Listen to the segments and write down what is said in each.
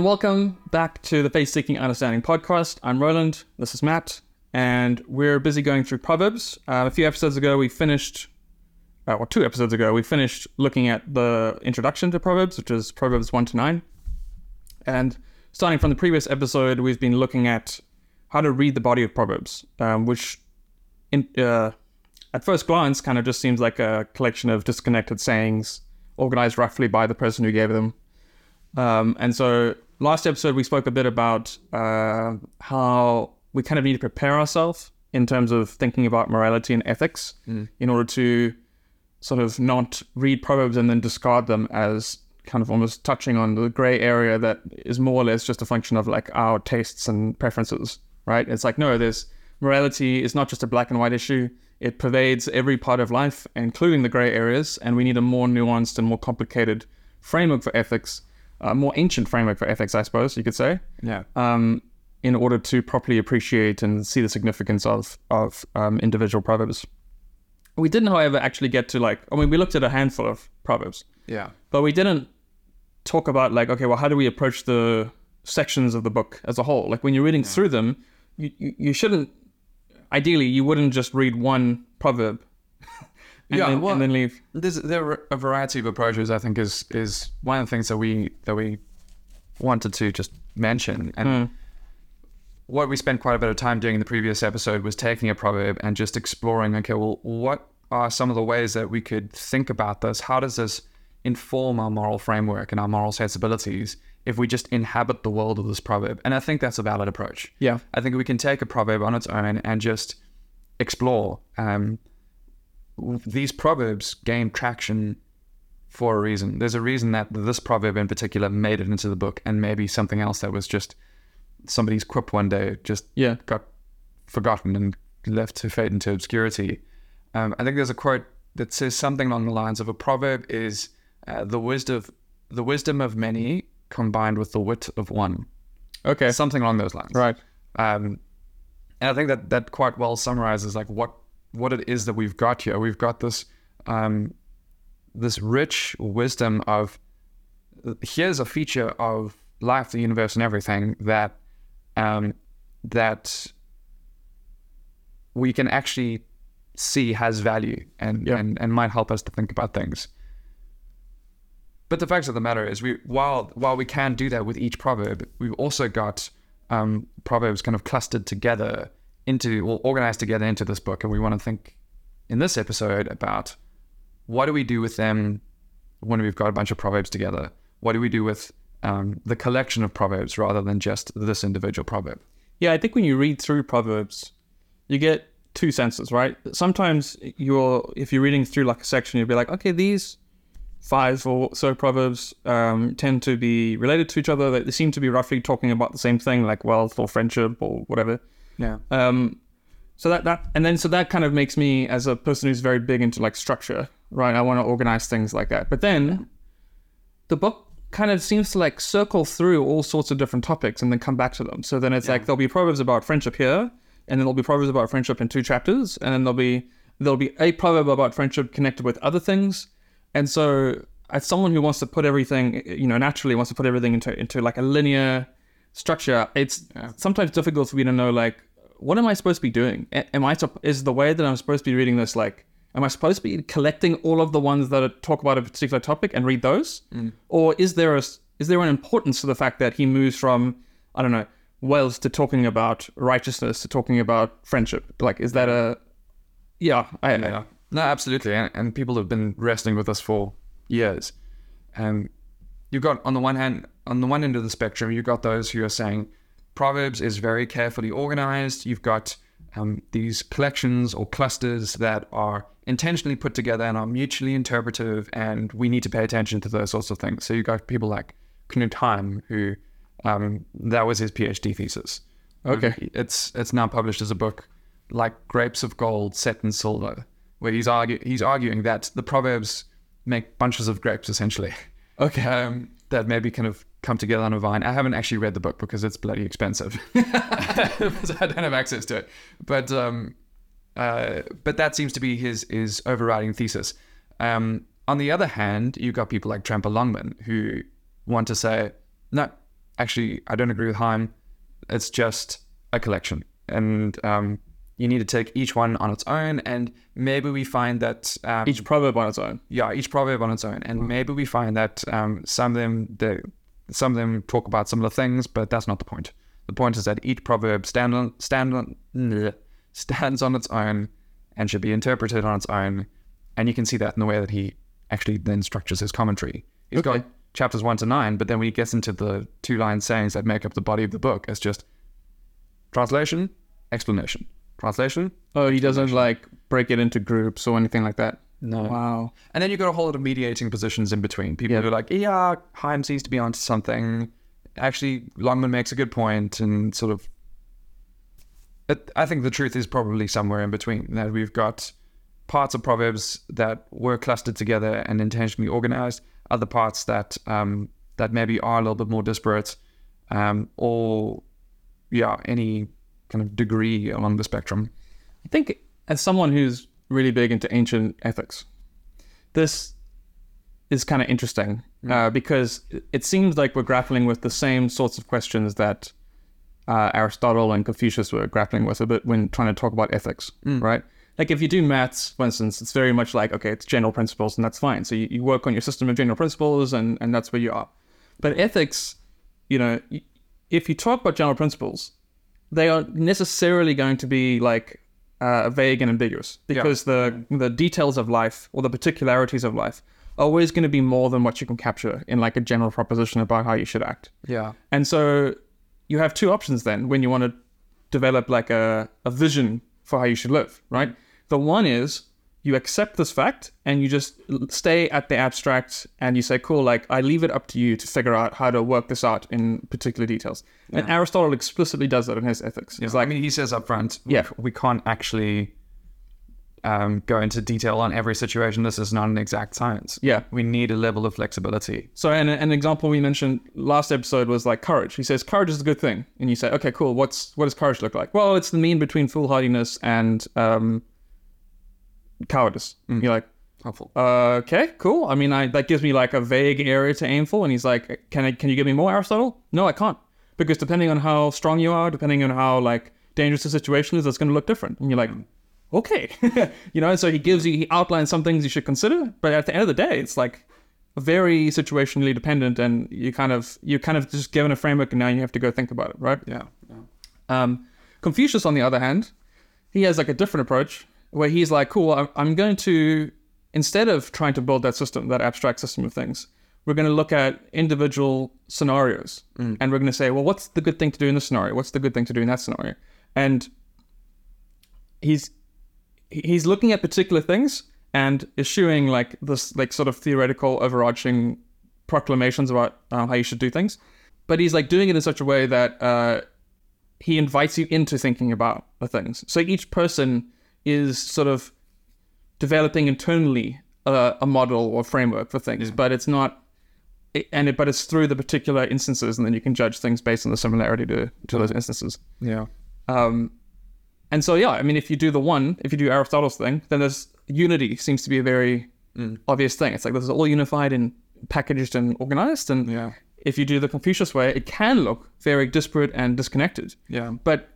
and welcome back to the Faith Seeking Understanding podcast. I'm Roland, this is Matt, and we're busy going through Proverbs. Uh, a few episodes ago, we finished, uh, or two episodes ago, we finished looking at the introduction to Proverbs, which is Proverbs 1 to 9. And starting from the previous episode, we've been looking at how to read the body of Proverbs, um, which in, uh, at first glance kind of just seems like a collection of disconnected sayings organized roughly by the person who gave them. Um, and so last episode, we spoke a bit about uh, how we kind of need to prepare ourselves in terms of thinking about morality and ethics in order to sort of not read Proverbs and then discard them as kind of almost touching on the gray area that is more or less just a function of like our tastes and preferences, right? It's like, no, there's morality is not just a black and white issue. It pervades every part of life, including the gray areas, and we need a more nuanced and more complicated framework for ethics, a more ancient framework for ethics, I suppose you could say Yeah. um, in order to properly appreciate and see the significance of of um, individual proverbs. We didn't, however, actually get to like. I mean, we looked at a handful of proverbs, Yeah. but we didn't talk about like, okay, well, how do we approach the sections of the book as a whole? Like when you're reading through them, you, you you shouldn't. Ideally, you wouldn't just read one proverb. And Yeah, then, well- and then leave. There's there are a variety of approaches. I think is is one of the things that we that we wanted to just mention. And what we spent quite a bit of time doing in the previous episode was taking a proverb and just exploring. Okay, well, what are some of the ways that we could think about this? How does this inform our moral framework and our moral sensibilities if we just inhabit the world of this proverb? And I think that's a valid approach. Yeah. I think we can take a proverb on its own and just explore. Um, these proverbs gain traction for a reason. There's a reason that this proverb in particular made it into the book, and maybe something else that was just somebody's quip one day just Yeah. got forgotten and left to fade into obscurity. Um, I think there's a quote that says something along the lines of a proverb is uh, the wisdom the wisdom of many combined with the wit of one. Okay. Something along those lines. Right. Um, and I think that that quite well summarizes like what what it is that we've got here. We've got this um, this rich wisdom of here's a feature of life, the universe, and everything that um, that we can actually see has value and, Yeah. and and might help us to think about things. But the fact of the matter is, we while while we can do that with each proverb, we've also got um, proverbs kind of clustered together into or organized together into this book, and we want to think in this episode about what do we do with them when we've got a bunch of proverbs together? What do we do with um, the collection of proverbs rather than just this individual proverb? Yeah, I think when you read through Proverbs, you get two senses, right? Sometimes you're, if you're reading through like a section, you'll be like, okay, these five or so Proverbs um, tend to be related to each other. They they seem to be roughly talking about the same thing, like wealth or friendship or whatever. Yeah. Um, so that that and then so that kind of makes me as a person who's very big into like structure, right? I want to organize things like that. But then the book kind of seems to like circle through all sorts of different topics and then come back to them. So then it's like there'll be proverbs about friendship here, and then there'll be proverbs about friendship in two chapters, and then there'll be there'll be a proverb about friendship connected with other things. And so as someone who wants to put everything, you know, naturally wants to put everything into into like a linear structure, it's sometimes difficult for me to know like what am I supposed to be doing? Am I is the way that I'm supposed to be reading this like am I supposed to be collecting all of the ones that talk about a particular topic and read those, mm. or is there a is there an importance to the fact that he moves from I don't know Wells to talking about righteousness to talking about friendship? Like, is that a yeah? I, Yeah. No, absolutely. And, and people have been wrestling with this for years. And you've got, on the one hand, on the one end of the spectrum, you've got those who are saying Proverbs is very carefully organized. You've got um, these collections or clusters that are intentionally put together and are mutually interpretive, and we need to pay attention to those sorts of things. So you've got people like Knut Heim, who um, that was his PhD thesis. Okay. Um, it's it's now published as a book, like Grapes of Gold set in silver, where he's argue he's arguing that the proverbs make bunches of grapes essentially. Okay. Um, that maybe kind of come together on a vine. I haven't actually read the book because it's bloody expensive, so I don't have access to it. But um, uh, but that seems to be his his overriding thesis. Um, on the other hand, you've got people like Tremper Longman who want to say, no, actually I don't agree with Heim. It's just a collection, and um, you need to take each one on its own. And maybe we find that um, Each proverb on its own. yeah, each proverb on its own, and maybe we find that um, some of them they, some of them talk about similar things, but that's not the point. The point is that each proverb stand on, stand on, stands on its own and should be interpreted on its own, and you can see that in the way that he actually then structures his commentary. He's Okay. got chapters one to nine, but then when he gets into the two line sayings that make up the body of the book, it's just translation, explanation, translation. Oh, he doesn't like break it into groups or anything like that. No. Wow. And then you've got a whole lot of mediating positions in between. People Yeah. who are like, yeah, Heim seems to be onto something. Actually, Longman makes a good point, and sort of. It, I think the truth is probably somewhere in between. That we've got parts of Proverbs that were clustered together and intentionally organized, other parts that um, that maybe are a little bit more disparate, um, or yeah, any kind of degree along the spectrum. I think as someone who's really big into ancient ethics, this is kind of interesting uh, because it seems like we're grappling with the same sorts of questions that uh, Aristotle and Confucius were grappling with a bit when trying to talk about ethics, right? Like if you do maths, for instance, it's very much like, okay, it's general principles and that's fine. So you, you work on your system of general principles and, and that's where you are. But ethics, you know, if you talk about general principles, they are necessarily going to be like uh, vague and ambiguous because the the details of life or the particularities of life are always going to be more than what you can capture in like a general proposition about how you should act. Yeah. And so you have two options then when you want to develop like a, a vision for how you should live, right? The one is you accept this fact and you just stay at the abstract and you say, cool, like I leave it up to you to figure out how to work this out in particular details. And Aristotle explicitly does that in his ethics. He's It's like, I mean, he says up front, Yeah. we, we can't actually um, go into detail on every situation. This is not an exact science. Yeah. we need a level of flexibility. So, an, an example we mentioned last episode was like courage. He says courage is a good thing, and you say, okay, cool. What's what does courage look like? Well, it's the mean between foolhardiness and um, cowardice. You're like, Helpful. uh, okay, cool. I mean, I that gives me like a vague area to aim for. And he's like, can I? Can you give me more, Aristotle? No, I can't, because depending on how strong you are, depending on how like dangerous the situation is, it's going to look different. And you're like, okay, you know. So he gives you, he outlines some things you should consider, but at the end of the day, it's like very situationally dependent, and you kind of you kind of just given a framework, and now you have to go think about it, right? Yeah. yeah. Um, Confucius, on the other hand, he has like a different approach where he's like, cool, I'm- going to, instead of trying to build that system, that abstract system of things, we're going to look at individual scenarios and we're going to say, well, what's the good thing to do in this scenario? What's the good thing to do in that scenario? And he's he's looking at particular things and eschewing like this like sort of theoretical overarching proclamations about uh, how you should do things but he's like doing it in such a way that uh, he invites you into thinking about the things so each person is sort of developing internally a, a model or framework for things but it's not and it, but it's through the particular instances and then you can judge things based on the similarity to, to those instances Yeah. um, and so, yeah, I mean, if you do the one, if you do Aristotle's thing, then there's unity seems to be a very obvious thing. It's like this is all unified and packaged and organized. And Yeah. if you do the Confucius way, it can look very disparate and disconnected. Yeah. But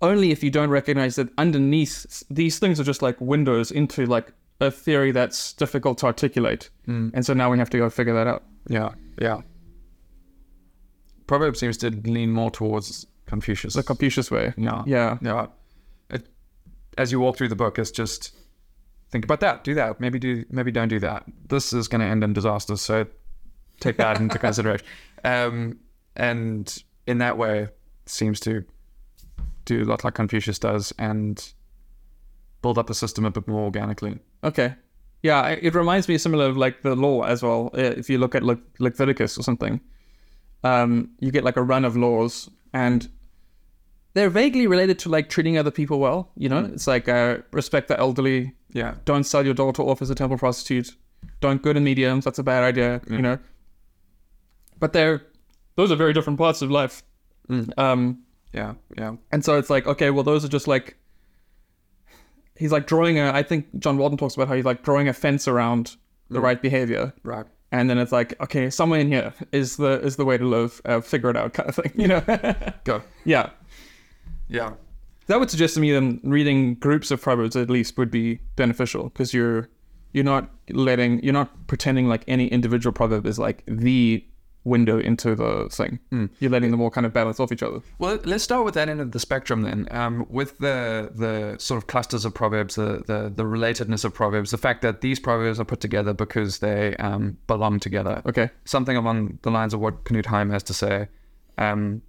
only if you don't recognize that underneath these things are just like windows into like a theory that's difficult to articulate. And so now we have to go figure that out. Yeah. Yeah. Proverb seems to lean more towards Confucius. The Confucius way. yeah. Yeah. Yeah. It, as you walk through the book, it's just think about that, do that, maybe do, maybe don't do that. This is going to end in disaster, so take that into consideration. Um, and in that way, seems to do a lot like Confucius does and build up a system a bit more organically. Okay. Yeah, it reminds me similar of like the law as well. If you look at like Leviticus or something, um, you get like a run of laws, and they're vaguely related to like treating other people well. You know, it's like uh, respect the elderly, Yeah. don't sell your daughter off as a temple prostitute, don't go to mediums. That's a bad idea. You know, but they're those are very different parts of life. Um, Yeah. Yeah. and so it's like, okay, well, those are just like he's like drawing a. I think John Walton talks about how he's like drawing a fence around the right behavior, Right. and then it's like, okay, somewhere in here is the is the way to live. Uh, figure it out, kind of thing. You know? Go. yeah. Yeah. That would suggest to me then reading groups of proverbs at least would be beneficial because you're you're not letting you're not pretending like any individual proverb is like the window into the thing. You're letting them all kind of balance off each other. Well, let's start with that end of the spectrum then. Um, with the the sort of clusters of proverbs, the, the the relatedness of proverbs, the fact that these proverbs are put together because they um, belong together. Okay. Something along the lines of what Knut Heim has to say. Um,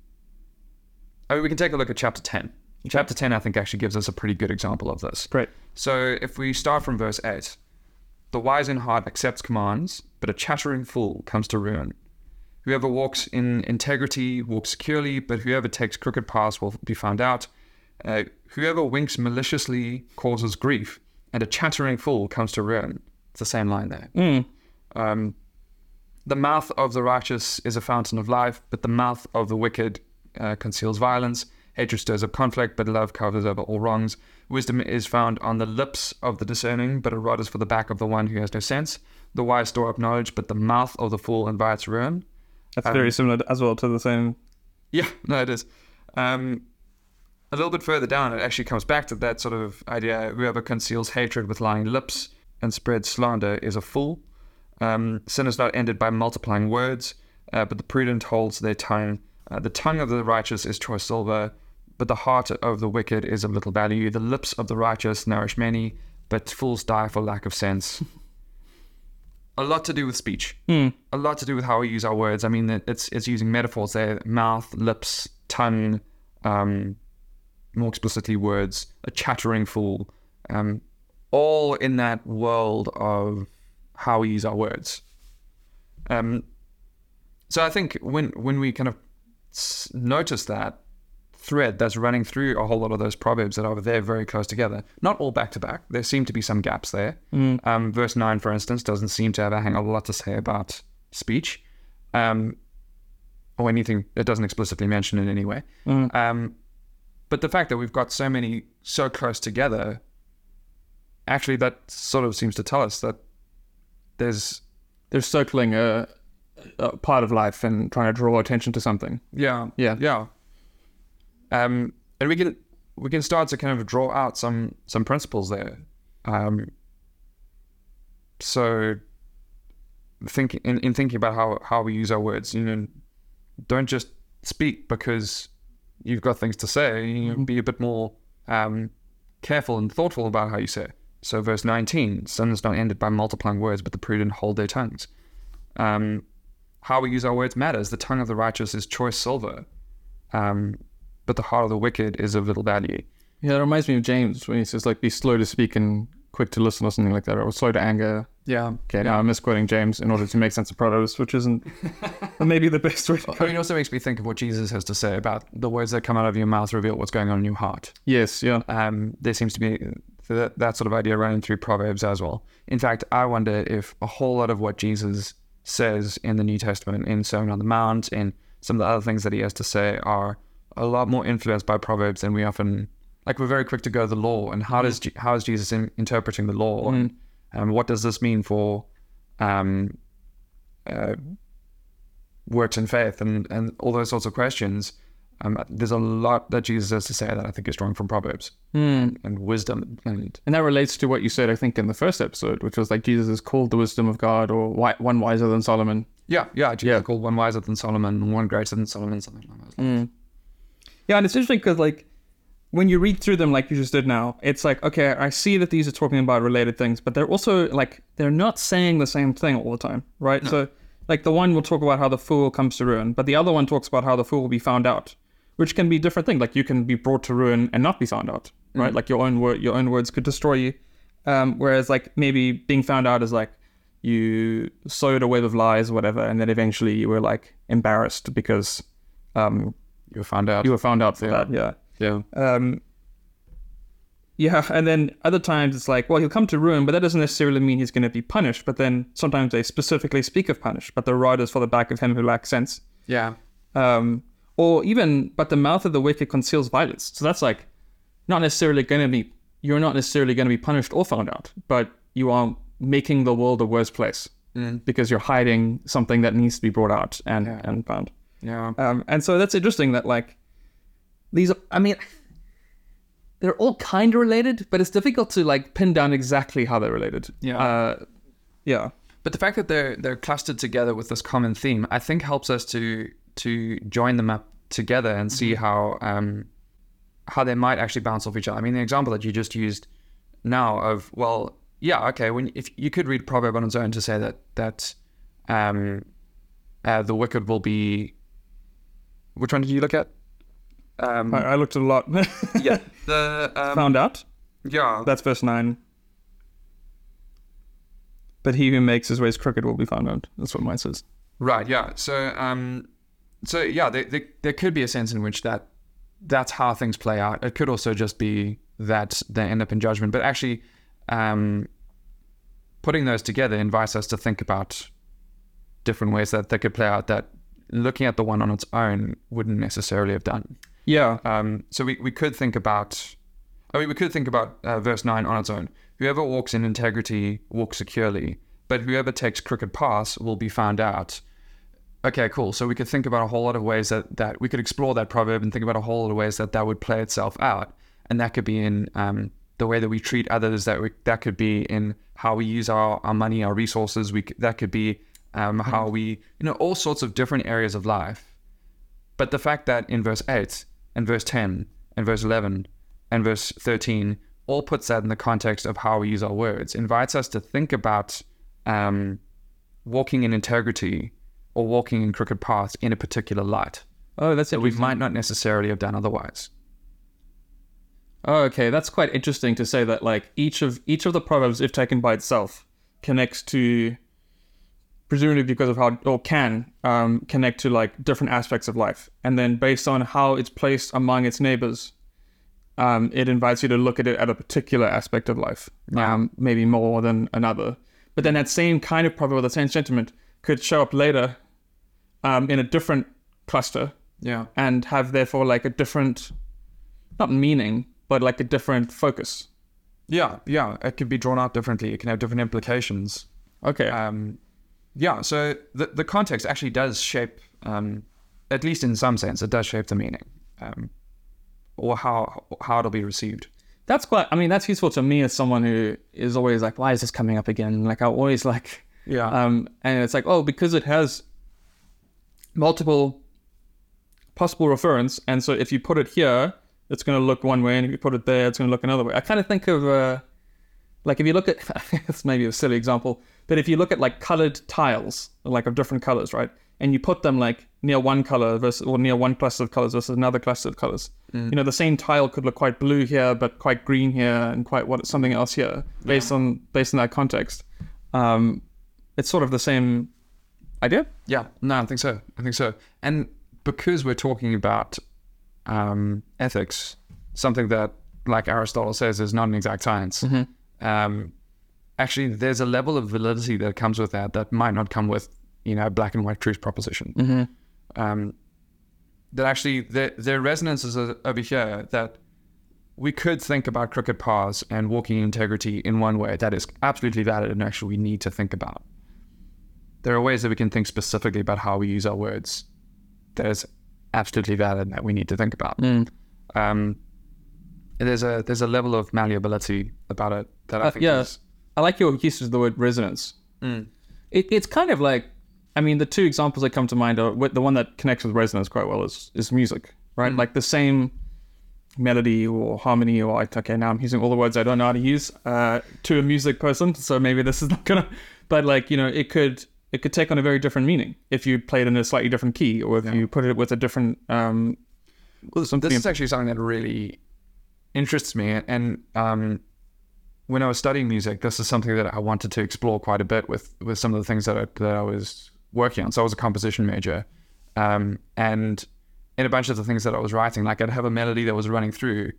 I mean, we can take a look at chapter ten. Chapter ten, I think, actually gives us a pretty good example of this. Great. So if we start from verse 8, the wise in heart accepts commands, but a chattering fool comes to ruin. Whoever walks in integrity walks securely, but whoever takes crooked paths will be found out. Uh, whoever winks maliciously causes grief, and a chattering fool comes to ruin. It's the same line there. Um, the mouth of the righteous is a fountain of life, but the mouth of the wicked uh, conceals violence. Hatred stirs up conflict, but love covers over all wrongs. Wisdom is found on the lips of the discerning, but a rod is for the back of the one who has no sense. The wise store up knowledge, but the mouth of the fool invites ruin. That's very similar as well to the same. Yeah, no, it is. Um, a little bit further down, it actually comes back to that sort of idea whoever conceals hatred with lying lips and spreads slander is a fool. Um, sin is not ended by multiplying words, uh, but the prudent holds their tongue. Uh, the tongue of the righteous is choice silver, but the heart of the wicked is of little value. The lips of the righteous nourish many, but fools die for lack of sense. a lot to do with speech. A lot to do with how we use our words. I mean, it's it's using metaphors there: mouth, lips, tongue, um, more explicitly, words. A chattering fool, um, all in that world of how we use our words. Um, so I think when when we kind of s- notice that thread that's running through a whole lot of those proverbs that are there very close together, not all back to back. There seem to be some gaps there. Um, verse nine, for instance, doesn't seem to have a hang a lot to say about speech, um, or anything. It doesn't explicitly mention it anyway. Um, but the fact that we've got so many so close together, actually, that sort of seems to tell us that there's They're circling a, a part of life and trying to draw attention to something. Yeah, Yeah. yeah. Um, and we can we can start to kind of draw out some some principles there. Um, so, thinking in, in thinking about how how we use our words, you know, don't just speak because you've got things to say. You know, be a bit more um, careful and thoughtful about how you say. it. So, verse nineteen: "Sin is not ended by multiplying words, but the prudent hold their tongues." Um, how we use our words matters. The tongue of the righteous is choice silver, um, but the heart of the wicked is of little value. Yeah, that reminds me of James when he says like be slow to speak and quick to listen or something like that, or slow to anger. Yeah. Okay, now I'm misquoting James in order to make sense of Proverbs, which isn't maybe the best way to I go. mean, it also makes me think of what Jesus has to say about the words that come out of your mouth reveal what's going on in your heart. Yes, yeah. Um, there seems to be that, that sort of idea running through Proverbs as well. In fact, I wonder if a whole lot of what Jesus says in the New Testament, in Sermon on the Mount, in some of the other things that he has to say, are a lot more influenced by Proverbs than we often like. We're very quick to go to the law, and how does how is Jesus in, interpreting the law, and um, what does this mean for um, uh, works and faith, and and all those sorts of questions. Um, there's a lot that Jesus has to say that I think is drawn from Proverbs Hmm. and wisdom and And that relates to what you said, I think, in the first episode, which was like Jesus is called the wisdom of God or one wiser than Solomon. yeah, yeah, Jesus called one wiser than Solomon, one greater than Solomon, something like that. Yeah, and it's interesting because like when you read through them, like you just did now, it's like okay, I see that these are talking about related things, but they're also like they're not saying the same thing all the time, right? So like the one will talk about how the fool comes to ruin, but the other one talks about how the fool will be found out, which can be a different thing. Like you can be brought to ruin and not be found out, right? Like your own word, your own words could destroy you. Um, whereas like maybe being found out is like you sowed a web of lies or whatever, and then eventually you were like embarrassed because um, You were found out. you were found out for that. Yeah. yeah. Um, yeah, and then other times it's like, well, he'll come to ruin, but that doesn't necessarily mean he's going to be punished. But then sometimes they specifically speak of punish, but the rod is for the back of him who lacks sense. Yeah. Um, or even, but the mouth of the wicked conceals violence. So that's like not necessarily going to be, you're not necessarily going to be punished or found out, but you are making the world a worse place Mm. because you're hiding something that needs to be brought out and Yeah. and found. Yeah. Um, and so that's interesting that like these. I mean, they're all kind of related, but it's difficult to like pin down exactly how they're related. Yeah. Uh, yeah. But the fact that they're they're clustered together with this common theme, I think helps us to to join them up together and see how um how they might actually bounce off each other. I mean, the example that you just used now of well, yeah, okay, when if you could read proverb on its own to say that that um uh, the wicked will be which one did you look at? Um, I, I looked at a lot. yeah, the um, Found out. yeah, That's verse nine. But he who makes his ways crooked will be found out. That's what mine says. Right. Yeah. So, um, so yeah, there, there, there could be a sense in which that that's how things play out. It could also just be that they end up in judgment. But actually, um, putting those together invites us to think about different ways that they could play out that looking at the one on its own wouldn't necessarily have done. Yeah. Um, so we, we could think about, I mean, we could think about uh, verse 9 on its own. Whoever walks in integrity walks securely, but whoever takes crooked paths will be found out. Okay, cool. So we could think about a whole lot of ways that, that we could explore that proverb and think about a whole lot of ways that that would play itself out. And that could be in um, the way that we treat others, that we, that could be in how we use our, our money, our resources. We, that could be um, how we, you know, all sorts of different areas of life. But the fact that in verse 8 and verse 10 and verse 11 and verse 13 all puts that in the context of how we use our words, invites us to think about um, walking in integrity or walking in crooked paths in a particular light Oh, that's it. we might not necessarily have done otherwise. Oh, okay. That's quite interesting to say that like each of each of the proverbs, if taken by itself, connects to presumably because of how or can um, connect to like different aspects of life, and then based on how it's placed among its neighbors, um, it invites you to look at it at a particular aspect of life, um, maybe more than another. But then that same kind of proverb, or the same sentiment, could show up later um, in a different cluster Yeah. and have therefore like a different, not meaning, but like a different focus. Yeah, yeah. It can be drawn out differently. It can have different implications. Okay. Um, yeah, so the, the context actually does shape, um, at least in some sense, it does shape the meaning um, or how how it'll be received. that's quite. I mean, that's useful to me as someone who is always like, why is this coming up again? Like I always like, Yeah. um, and it's like, oh, because it has multiple possible reference, and so if you put it here, it's going to look one way, and if you put it there, it's going to look another way. I kind of think of, uh, like, if you look at, it's maybe a silly example, but if you look at like colored tiles, like of different colors, right, and you put them like near one color versus or near one cluster of colors versus another cluster of colors, you know, the same tile could look quite blue here, but quite green here, and quite what something else here, based on based on that context. Um, it's sort of the same idea. Yeah, no, I think so. I think so. And because we're talking about um, ethics, something that, like Aristotle says, is not an exact science, um, actually, there's a level of validity that comes with that that might not come with, you know, a black and white truth proposition. Um, that actually, there, are resonances over here that we could think about crooked paths and walking integrity in one way that is absolutely valid and actually we need to think about there are ways that we can think specifically about how we use our words that is absolutely valid and that we need to think about. Um, there's a there's a level of malleability about it that I Uh, think yeah, is I like your use of the word resonance. It, it's kind of like, I mean, the two examples that come to mind are the one that connects with resonance quite well is is music, right? Like the same melody or harmony or okay, now I'm using all the words I don't know how to use uh, to a music person, so maybe this is not gonna. But like you know, it could it could take on a very different meaning if you played in a slightly different key or if you put it with a different um, well, something- this is actually something that really interests me and um, when I was studying music this is something that I wanted to explore quite a bit with with some of the things that I, that I was working on so I was a composition major um, and in a bunch of the things that I was writing like I'd have a melody that was running through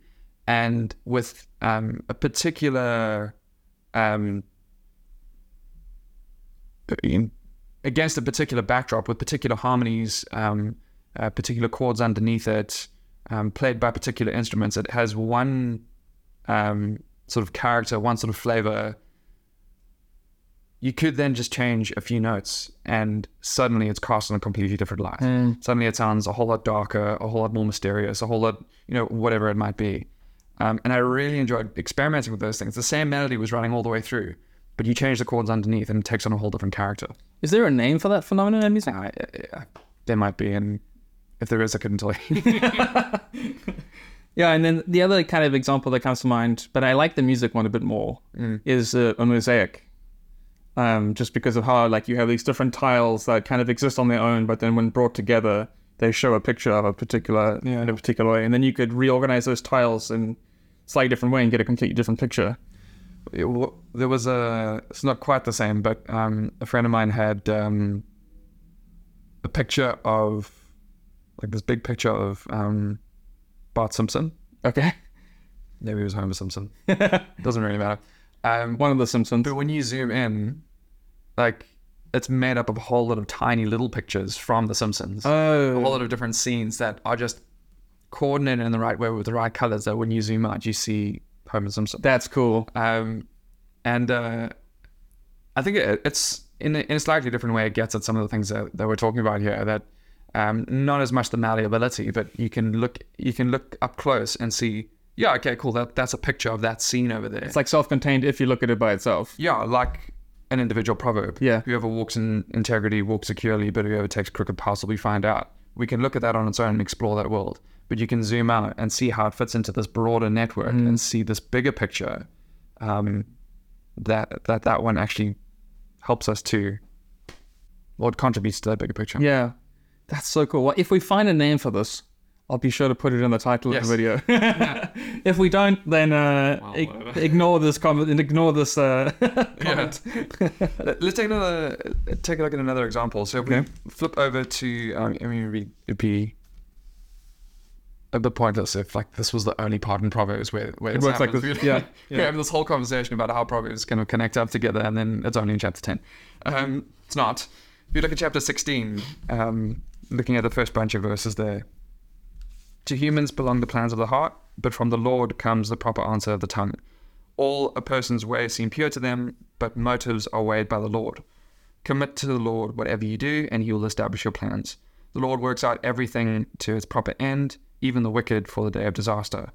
and with um, a particular um, in- against a particular backdrop with particular harmonies, um, uh, particular chords underneath it, um, played by particular instruments. It has one um, sort of character, one sort of flavor you could then just change a few notes and suddenly it's cast in a completely different light. Suddenly it sounds a whole lot darker, a whole lot more mysterious, a whole lot, you know, whatever it might be. Um, and I really enjoyed experimenting with those things. The same melody was running all the way through, but you change the chords underneath and it takes on a whole different character. Is there a name for that phenomenon in music? There might be, and if there is, I couldn't tell you. Yeah, and then the other kind of example that comes to mind, but I like the music one a bit more, is uh, a mosaic. Um, just because of how like you have these different tiles that kind of exist on their own, but then when brought together, they show a picture of a particular in a particular way, and then you could reorganize those tiles in a slightly different way and get a completely different picture. It w- there was a it's not quite the same but um, a friend of mine had um, a picture of like this big picture of um, Bart Simpson Okay, maybe it was Homer Simpson doesn't really matter um, one of the Simpsons. but when you zoom in like it's made up of a whole lot of tiny little pictures from The Simpsons Oh. a Oh, whole lot of different scenes that are just coordinated in the right way with the right colors that when you zoom out you see Homer Simpson that's cool. Um, and uh, I think it, it's in a, in a slightly different way. It gets at some of the things that, that we're talking about here. That um, not as much the malleability, but you can look you can look up close and see. Yeah, okay, cool. That that's a picture of that scene over there. It's like self-contained if you look at it by itself. yeah, like an individual proverb. Yeah. Whoever walks in integrity walks securely, but whoever takes crooked paths will be found out. We can look at that on its own and explore that world. But you can zoom out and see how it fits into this broader network and see this bigger picture. Um, that that that one actually helps us to, or it contributes to that bigger picture. Yeah, that's so cool. Well, if we find a name for this, I'll be sure to put it in the title Yes. of the video. if we don't, then uh, ig- ignore this comment and ignore this uh, comment. Let- Let's take another take a look at another example. So if we flip over to, um, I mean, it'd be, it'd be a bit pointless if like this was the only part in Proverbs where, where It works like this, We'd- yeah, we yeah. have this whole conversation about how Proverbs kind of connect up together, and then it's only in chapter ten. Um, it's not. If you look at chapter sixteen, um, looking at the first bunch of verses there, to humans belong the plans of the heart, but from the Lord comes the proper answer of the tongue. All a person's ways seem pure to them, but motives are weighed by the Lord. Commit to the Lord whatever you do, and he will establish your plans. The Lord works out everything to its proper end, even the wicked for the day of disaster.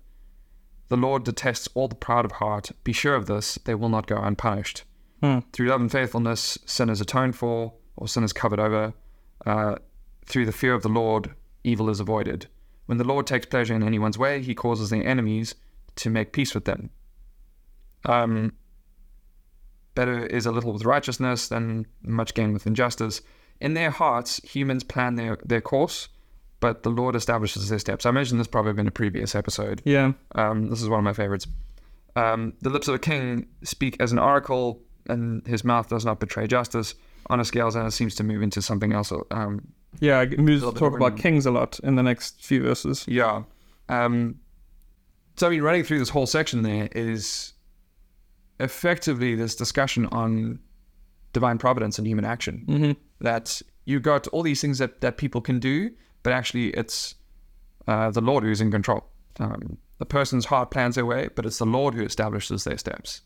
The Lord detests all the proud of heart. Be sure of this, they will not go unpunished. Hmm. Through love and faithfulness, sin is atoned for, or sin is covered over. Uh, through the fear of the Lord, evil is avoided. When the Lord takes pleasure in anyone's way, he causes their enemies to make peace with them. Um, better is a little with righteousness than much gain with injustice. In their hearts, humans plan their, their course, but the Lord establishes their steps. I mentioned this probably in a previous episode. Yeah, Um, this is one of my favorites. Um, the lips of a king speak as an oracle, and his mouth does not betray justice. On a scale, and it seems to move into something else. Um, yeah. Little talk about kings a lot in the next few verses. yeah. Um, so I mean, running through this whole section there is effectively this discussion on divine providence and human action. hmm That you've got all these things that that people can do, but actually it's uh, the Lord who's in control. Um, the person's heart plans their way, but it's the Lord who establishes their steps.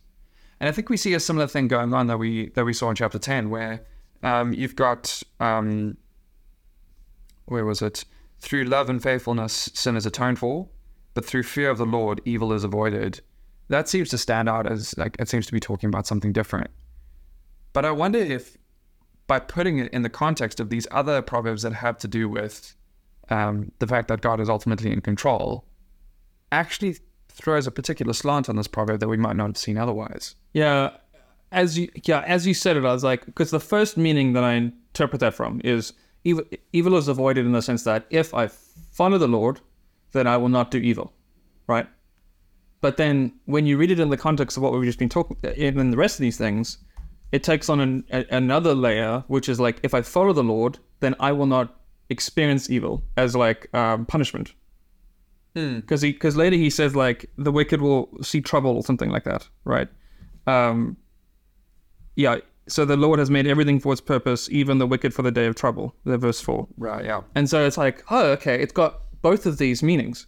And I think we see a similar thing going on that we that we saw in chapter ten, where um, you've got um, where was it? Through love and faithfulness, sin is atoned for, but through fear of the Lord, evil is avoided. That seems to stand out as like it seems to be talking about something different. But I wonder if by putting it in the context of these other proverbs that have to do with um, the fact that God is ultimately in control, actually throws a particular slant on this proverb that we might not have seen otherwise. Yeah, as you yeah as you said it, I was like because the first meaning that I interpret that from is evil. Evil is avoided in the sense that if I follow the Lord, then I will not do evil, right? But then when you read it in the context of what we've just been talking, in the rest of these things, it takes on an, a, another layer, which is like if I follow the Lord, then I will not experience evil as like um, punishment. Because he because later he says like the wicked will see trouble or something like that, right? Um, yeah. So the Lord has made everything for its purpose, even the wicked for the day of trouble. The verse four. Right, yeah. And so it's like, oh, okay, it's got both of these meanings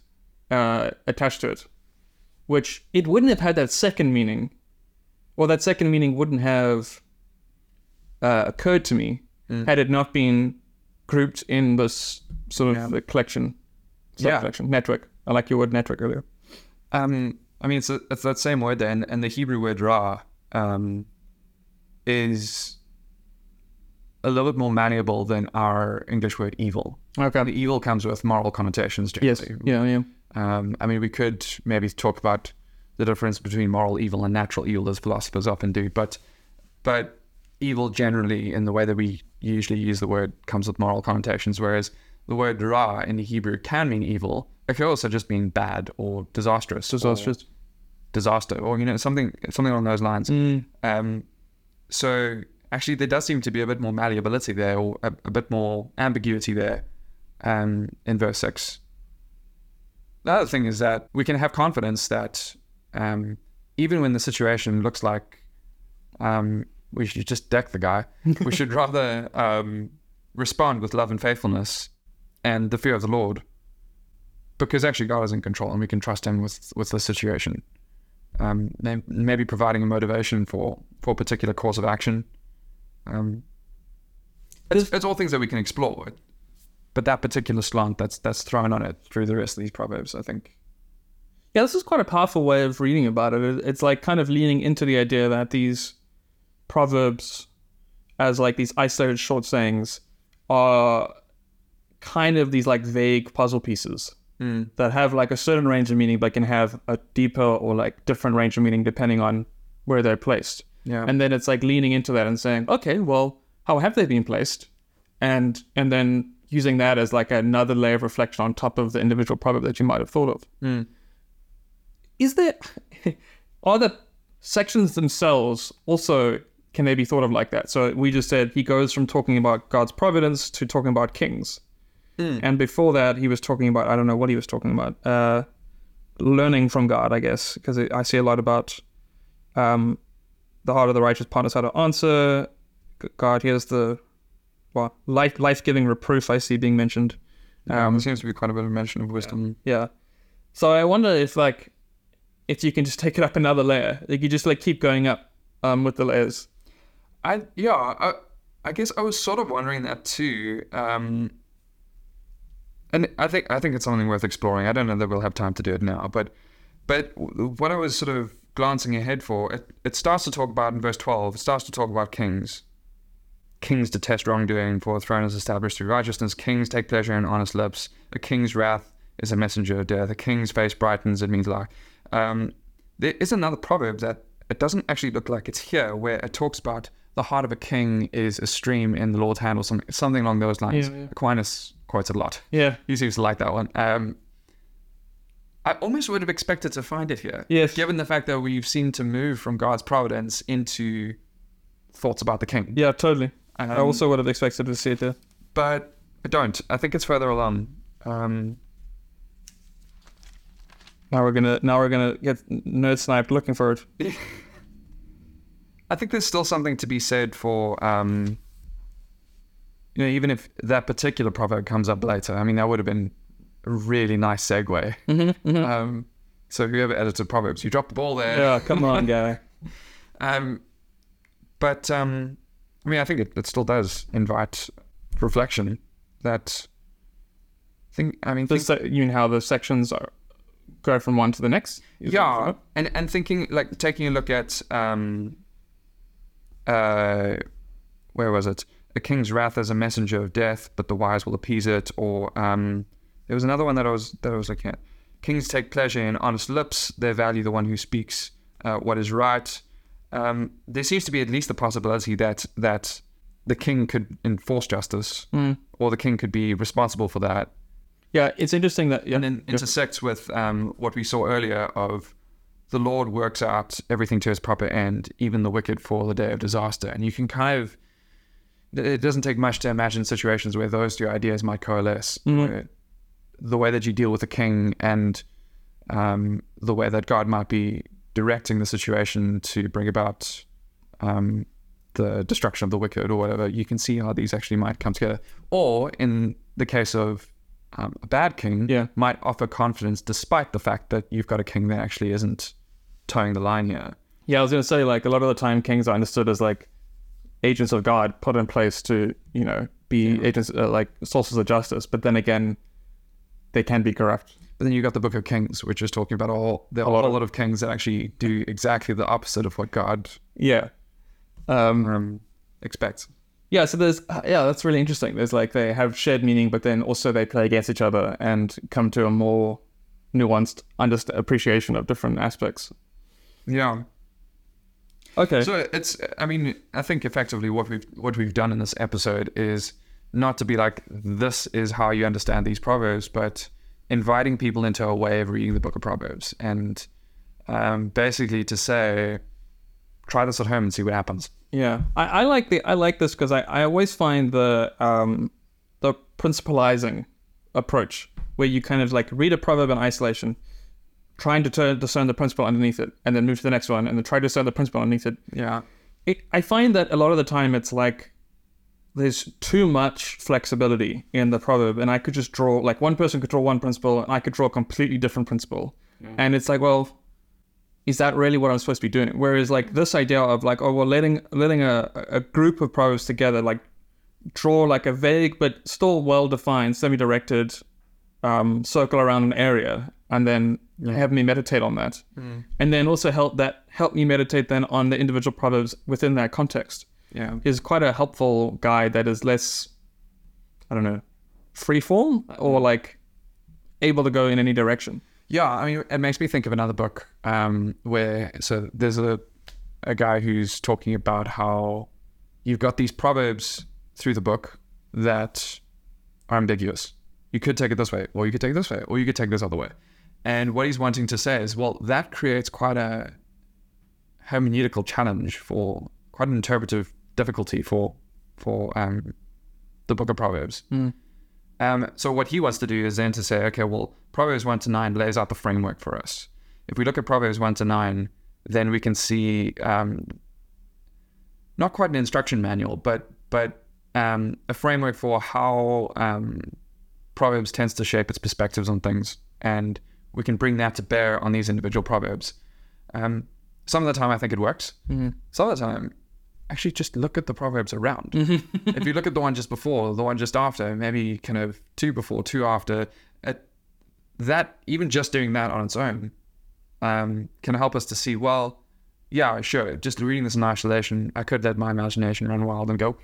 uh, attached to it, which it wouldn't have had that second meaning, or that second meaning wouldn't have uh, occurred to me had it not been grouped in this sort of uh, collection, Yeah. collection network. I like your word network earlier. Um, I mean, it's, a, it's that same word there, and, and the Hebrew word ra um, is a little bit more malleable than our English word evil. Okay. The evil comes with moral connotations generally. Yes. Yeah. Yeah. Um, I mean, we could maybe talk about the difference between moral evil and natural evil, as philosophers often do, but but evil generally, in the way that we usually use the word, comes with moral connotations, whereas the word ra in the Hebrew can mean evil. It could also just mean bad or disastrous. or Disastrous. disaster, or you know something something along those lines. Mm. Um, so actually, there does seem to be a bit more malleability there, or a, a bit more ambiguity there, um, in verse six. The other thing is that we can have confidence that um, even when the situation looks like um, we should just deck the guy, we should rather um, respond with love and faithfulness and the fear of the Lord, because actually God is in control and we can trust Him with with the situation um, maybe providing a motivation for for a particular course of action. Um, it's, it's all things that we can explore, but that particular slant that's that's thrown on it through the rest of these proverbs, I think. Yeah, this is quite a powerful way of reading about it. It- It's like kind of leaning into the idea that these proverbs, as like these isolated short sayings, are kind of these like vague puzzle pieces Mm. that have like a certain range of meaning, but can have a deeper or like different range of meaning depending on where they're placed. Yeah. And then it's like leaning into that and saying, okay, well, how have they been placed? And and then using that as like another layer of reflection on top of the individual proverb that you might have thought of mm. is there are the sections themselves also can they be thought of like that so we just said he goes from talking about god's providence to talking about kings and before that he was talking about i don't know what he was talking about uh learning from god i guess because i see a lot about um the heart of the righteous ponders how to answer god here's the well life life-giving reproof i see being mentioned Um, there seems to be quite a bit of mention of wisdom. yeah. So I wonder if like if you can just take it up another layer. Like you just like keep going up um with the layers. I yeah, I, I guess I was sort of wondering that too. Um, and I think I think it's something worth exploring. I don't know that we'll have time to do it now, but but what I was sort of glancing ahead for, it, it starts to talk about in verse twelve. It starts to talk about kings. Kings detest wrongdoing, for a throne is established through righteousness. Kings take pleasure in honest lips. A king's wrath is a messenger of death. A king's face brightens, it means life. Um, there is another proverb that it doesn't actually look like it's here, where it talks about the heart of a king is a stream in the Lord's hand, or something, something along those lines. Yeah, yeah. Aquinas quotes it a lot. Yeah. He seems to like that one. Um, I almost would have expected to find it here. Yes. Given the fact that we've seemed to move from God's providence into thoughts about the king. Yeah, totally. I Um, also would have expected to see it there. but I don't. I think it's further along. Um, Now we're gonna now we're gonna get nerd sniped looking for it. I think there's still something to be said for, um, you know, even if that particular proverb comes up later. I mean, that would have been a really nice segue. Um, so whoever edited proverbs, you dropped the ball there. Yeah, come on, guy. Um, but um, I mean, I think it, it still does invite reflection. That think, I mean, think, se- you mean how the sections are go from one to the next? Yeah, and and thinking like taking a look at um, uh, where was it? A king's wrath is a messenger of death, but the wise will appease it. Or um, there was another one that I was that I was looking at. Kings take pleasure in honest lips; they value the one who speaks uh, what is right. Um, there seems to be at least the possibility that that the king could enforce justice, or the king could be responsible for that Yeah, it's interesting that yeah, and then intersects with um, what we saw earlier of the Lord works out everything to his proper end, even the wicked for the day of disaster. And you can kind of, it doesn't take much to imagine situations where those two ideas might coalesce. where The way that you deal with a king and um, the way that God might be directing the situation to bring about um, the destruction of the wicked or whatever, you can see how these actually might come together. Or in the case of um, a bad king, Yeah. might offer confidence despite the fact that you've got a king that actually isn't toeing the line here. Yeah, I was gonna say like a lot of the time kings are understood as like agents of God put in place to, you know, be agents uh, like sources of justice. But then again, they can be corrupt. But then you got the Book of Kings, which is talking about all there are a lot of- lot of kings that actually do exactly the opposite of what God Yeah. Um, um, expects. yeah. So there's, uh, yeah, that's really interesting. There's like they have shared meaning, but then also they play against each other and come to a more nuanced underst- appreciation of different aspects. Yeah. Okay. So it's I mean, I think effectively what we've what we've done in this episode is not to be like this is how you understand these proverbs, but inviting people into a way of reading the book of Proverbs and um, basically to say try this at home and see what happens. Yeah, I, I like the I like this because I, I always find the um the principalizing approach where you kind of like read a proverb in isolation, trying to turn, discern the principle underneath it, and then move to the next one, and then try to discern the principle underneath it. Yeah. it. I find that a lot of the time it's like there's too much flexibility in the proverb, and I could just draw like one person could draw one principle, and I could draw a completely different principle, and it's like well is that really what I'm supposed to be doing? Whereas like this idea of like, oh well letting letting a, a group of proverbs together like draw like a vague but still well defined, semi directed um, circle around an area and then have me meditate on that. And then also help that help me meditate then on the individual proverbs within that context Yeah. is quite a helpful guide that is less I don't know, freeform or like able to go in any direction. Yeah, I mean, it makes me think of another book um, where so there's a a guy who's talking about how you've got these proverbs through the book that are ambiguous. You could take it this way, or you could take it this way, or you could take it this other way. And what he's wanting to say is, well, that creates quite a hermeneutical challenge for quite an interpretive difficulty for for um, the book of Proverbs. Um, so what he wants to do is then to say, okay, well, Proverbs one to nine lays out the framework for us. If we look at Proverbs one to nine, then we can see um, not quite an instruction manual, but but um, a framework for how um, Proverbs tends to shape its perspectives on things, and we can bring that to bear on these individual proverbs. Um, some of the time, I think it works. Some of the time, actually, just look at the proverbs around. if you look at the one just before, the one just after, maybe kind of two before, two after, that even just doing that on its own um, can help us to see. Well, yeah, sure. Just reading this in isolation, I could let my imagination run wild and go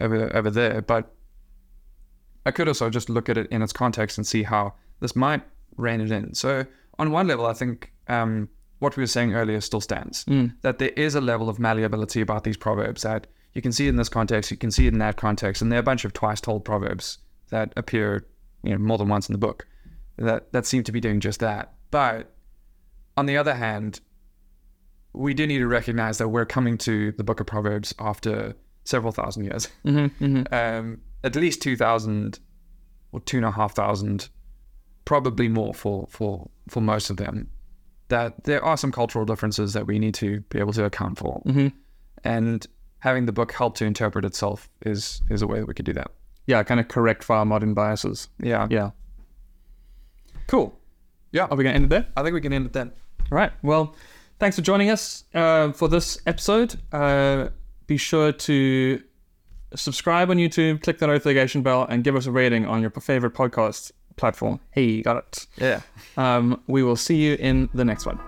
over over there, but I could also just look at it in its context and see how this might rein it in. So, on one level, I think um, what we were saying earlier still stands. That there is a level of malleability about these proverbs that you can see it in this context, you can see it in that context, and there are a bunch of twice told proverbs that appear, you know, more than once in the book that that seem to be doing just that. But on the other hand, we do need to recognize that we're coming to the book of Proverbs after several thousand years um, at least 2,000 or two and a half thousand, probably more for, for, for most of them, that there are some cultural differences that we need to be able to account for. And having the book help to interpret itself is, is a way that we could do that. Yeah, kind of correct for our modern biases. Yeah. Yeah. Cool. Yeah. Are we going to end it there? I think we can end it then. All right. Well, thanks for joining us uh, for this episode. Uh, be sure to subscribe on YouTube, click the notification bell, and give us a rating on your favorite podcast platform. Hey, got it. Yeah. Um, we will see you in the next one.